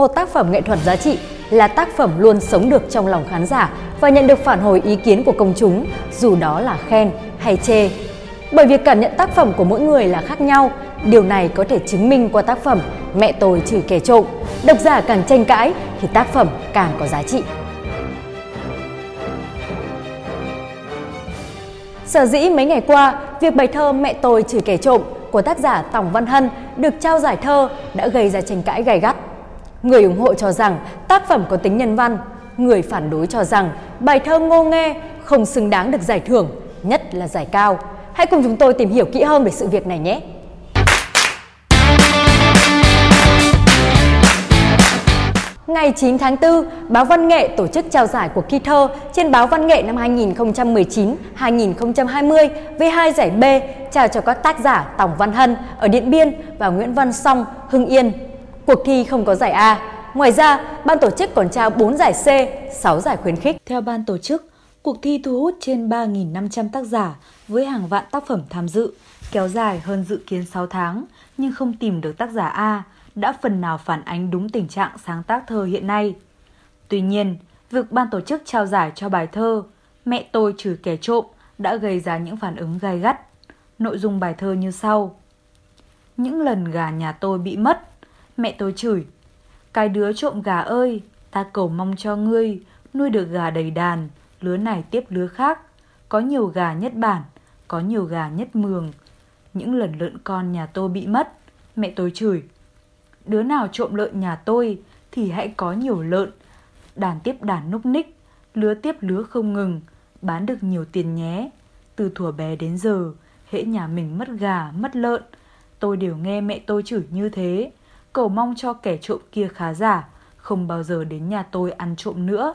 một tác phẩm nghệ thuật giá trị là tác phẩm luôn sống được trong lòng khán giả và nhận được phản hồi ý kiến của công chúng, dù đó là khen hay chê. Bởi việc cảm nhận tác phẩm của mỗi người là khác nhau, điều này có thể chứng minh qua tác phẩm Mẹ tôi chửi kẻ trộm. Độc giả càng tranh cãi thì tác phẩm càng có giá trị. Sở dĩ mấy ngày qua, việc bài thơ Mẹ tôi chửi kẻ trộm của tác giả Tòng Văn Hân được trao giải thơ đã gây ra tranh cãi gay gắt. Người ủng hộ cho rằng tác phẩm có tính nhân văn, người phản đối cho rằng bài thơ ngô nghe không xứng đáng được giải thưởng, nhất là giải cao. Hãy cùng chúng tôi tìm hiểu kỹ hơn về sự việc này nhé. Ngày 9 tháng 4, báo Văn nghệ tổ chức trao giải cuộc thi thơ trên báo Văn nghệ năm 2019-2020 với hai giải B trao cho các tác giả Tòng Văn Hân ở Điện Biên và Nguyễn Văn Song, Hưng Yên. Cuộc thi không có giải A. Ngoài ra, ban tổ chức còn trao 4 giải C, 6 giải khuyến khích. Theo ban tổ chức, cuộc thi thu hút trên 3.500 tác giả với hàng vạn tác phẩm tham dự, kéo dài hơn dự kiến 6 tháng nhưng không tìm được tác giả A đã phần nào phản ánh đúng tình trạng sáng tác thơ hiện nay. Tuy nhiên, việc ban tổ chức trao giải cho bài thơ Mẹ tôi trừ kẻ trộm đã gây ra những phản ứng gai gắt. Nội dung bài thơ như sau. Những lần gà nhà tôi bị mất, mẹ tôi chửi. Cái đứa trộm gà ơi, ta cầu mong cho ngươi, nuôi được gà đầy đàn, lứa này tiếp lứa khác. Có nhiều gà nhất bản, có nhiều gà nhất mường. Những lần lợn con nhà tôi bị mất, mẹ tôi chửi đứa nào trộm lợn nhà tôi thì hãy có nhiều lợn. Đàn tiếp đàn núc ních, lứa tiếp lứa không ngừng, bán được nhiều tiền nhé. Từ thuở bé đến giờ, hễ nhà mình mất gà, mất lợn, tôi đều nghe mẹ tôi chửi như thế. Cầu mong cho kẻ trộm kia khá giả, không bao giờ đến nhà tôi ăn trộm nữa.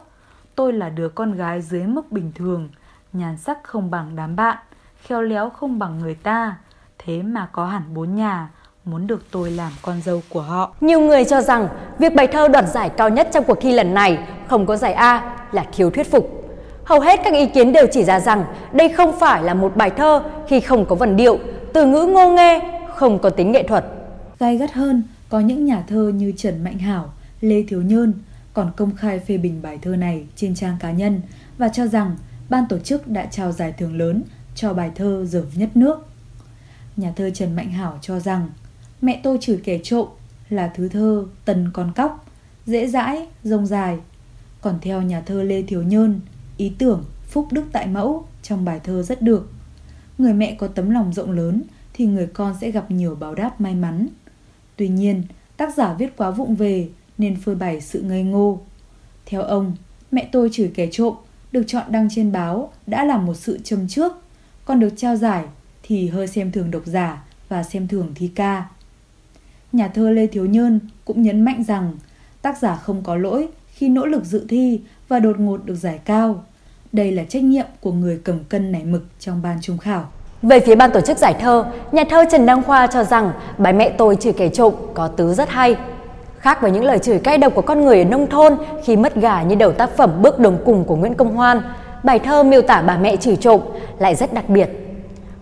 Tôi là đứa con gái dưới mức bình thường, nhàn sắc không bằng đám bạn, khéo léo không bằng người ta. Thế mà có hẳn bốn nhà, muốn được tôi làm con dâu của họ. Nhiều người cho rằng việc bài thơ đoạt giải cao nhất trong cuộc thi lần này không có giải A là thiếu thuyết phục. Hầu hết các ý kiến đều chỉ ra rằng đây không phải là một bài thơ khi không có vần điệu, từ ngữ ngô nghê, không có tính nghệ thuật. Gai gắt hơn, có những nhà thơ như Trần Mạnh Hảo, Lê Thiếu Nhơn còn công khai phê bình bài thơ này trên trang cá nhân và cho rằng ban tổ chức đã trao giải thưởng lớn cho bài thơ dở nhất nước. Nhà thơ Trần Mạnh Hảo cho rằng Mẹ tôi chửi kẻ trộm là thứ thơ tần con cóc, dễ dãi, rông dài. Còn theo nhà thơ Lê Thiếu Nhơn, ý tưởng phúc đức tại mẫu trong bài thơ rất được. Người mẹ có tấm lòng rộng lớn thì người con sẽ gặp nhiều báo đáp may mắn. Tuy nhiên, tác giả viết quá vụng về nên phơi bày sự ngây ngô. Theo ông, mẹ tôi chửi kẻ trộm được chọn đăng trên báo đã là một sự châm trước, còn được trao giải thì hơi xem thường độc giả và xem thường thi ca nhà thơ Lê Thiếu Nhơn cũng nhấn mạnh rằng tác giả không có lỗi khi nỗ lực dự thi và đột ngột được giải cao. Đây là trách nhiệm của người cầm cân nảy mực trong ban trung khảo. Về phía ban tổ chức giải thơ, nhà thơ Trần Đăng Khoa cho rằng bài mẹ tôi chửi kẻ trộm có tứ rất hay. Khác với những lời chửi cay độc của con người ở nông thôn khi mất gà như đầu tác phẩm Bước đồng cùng của Nguyễn Công Hoan, bài thơ miêu tả bà mẹ chửi trộm lại rất đặc biệt.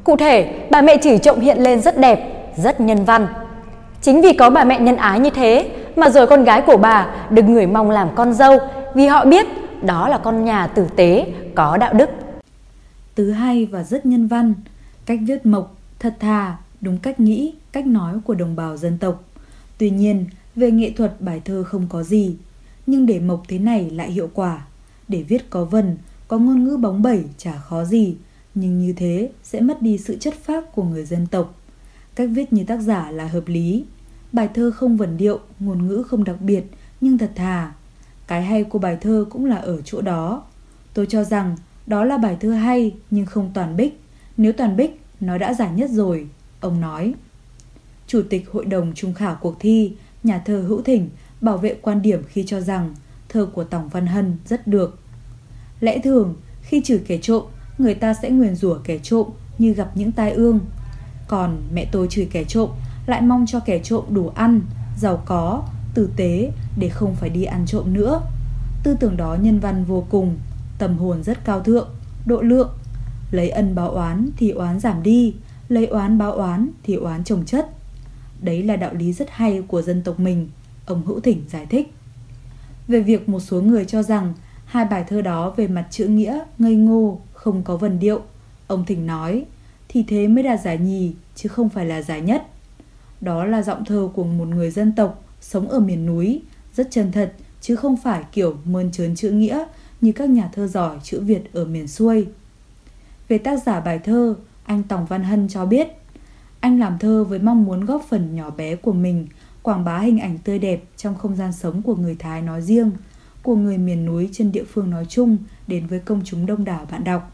Cụ thể, bà mẹ chửi trộm hiện lên rất đẹp, rất nhân văn, Chính vì có bà mẹ nhân ái như thế mà rồi con gái của bà được người mong làm con dâu vì họ biết đó là con nhà tử tế, có đạo đức. Tứ hay và rất nhân văn, cách viết mộc, thật thà, đúng cách nghĩ, cách nói của đồng bào dân tộc. Tuy nhiên, về nghệ thuật bài thơ không có gì, nhưng để mộc thế này lại hiệu quả. Để viết có vần, có ngôn ngữ bóng bẩy chả khó gì, nhưng như thế sẽ mất đi sự chất phác của người dân tộc. Cách viết như tác giả là hợp lý, Bài thơ không vần điệu, ngôn ngữ không đặc biệt, nhưng thật thà. Cái hay của bài thơ cũng là ở chỗ đó. Tôi cho rằng đó là bài thơ hay nhưng không toàn bích. Nếu toàn bích, nó đã giải nhất rồi, ông nói. Chủ tịch Hội đồng Trung khảo cuộc thi, nhà thơ Hữu Thỉnh bảo vệ quan điểm khi cho rằng thơ của Tổng Văn Hân rất được. Lẽ thường, khi trừ kẻ trộm, người ta sẽ nguyền rủa kẻ trộm như gặp những tai ương. Còn mẹ tôi chửi kẻ trộm lại mong cho kẻ trộm đủ ăn, giàu có, tử tế để không phải đi ăn trộm nữa. Tư tưởng đó nhân văn vô cùng, tầm hồn rất cao thượng, độ lượng. Lấy ân báo oán thì oán giảm đi, lấy oán báo oán thì oán trồng chất. Đấy là đạo lý rất hay của dân tộc mình. ông Hữu Thỉnh giải thích. Về việc một số người cho rằng hai bài thơ đó về mặt chữ nghĩa, ngây ngô, không có vần điệu, ông Thỉnh nói, thì thế mới là giải nhì, chứ không phải là giải nhất. Đó là giọng thơ của một người dân tộc sống ở miền núi, rất chân thật, chứ không phải kiểu mơn trớn chữ nghĩa như các nhà thơ giỏi chữ Việt ở miền xuôi. Về tác giả bài thơ, anh Tòng Văn Hân cho biết, anh làm thơ với mong muốn góp phần nhỏ bé của mình quảng bá hình ảnh tươi đẹp trong không gian sống của người Thái nói riêng, của người miền núi trên địa phương nói chung đến với công chúng đông đảo bạn đọc.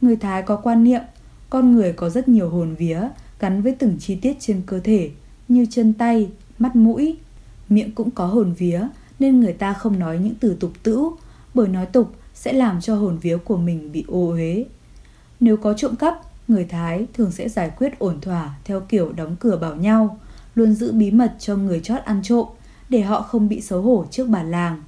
Người Thái có quan niệm con người có rất nhiều hồn vía gắn với từng chi tiết trên cơ thể như chân tay, mắt mũi. Miệng cũng có hồn vía nên người ta không nói những từ tục tĩu bởi nói tục sẽ làm cho hồn vía của mình bị ô uế. Nếu có trộm cắp, người Thái thường sẽ giải quyết ổn thỏa theo kiểu đóng cửa bảo nhau, luôn giữ bí mật cho người chót ăn trộm để họ không bị xấu hổ trước bản làng.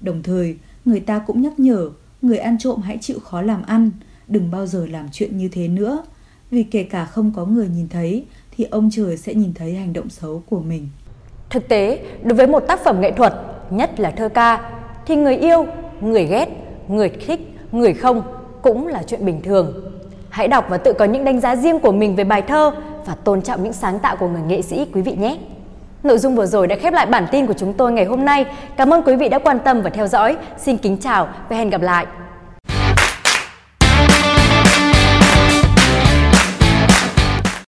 Đồng thời, người ta cũng nhắc nhở người ăn trộm hãy chịu khó làm ăn, đừng bao giờ làm chuyện như thế nữa, vì kể cả không có người nhìn thấy thì ông trời sẽ nhìn thấy hành động xấu của mình. Thực tế, đối với một tác phẩm nghệ thuật, nhất là thơ ca, thì người yêu, người ghét, người thích, người không cũng là chuyện bình thường. Hãy đọc và tự có những đánh giá riêng của mình về bài thơ và tôn trọng những sáng tạo của người nghệ sĩ quý vị nhé. Nội dung vừa rồi đã khép lại bản tin của chúng tôi ngày hôm nay. Cảm ơn quý vị đã quan tâm và theo dõi. Xin kính chào và hẹn gặp lại.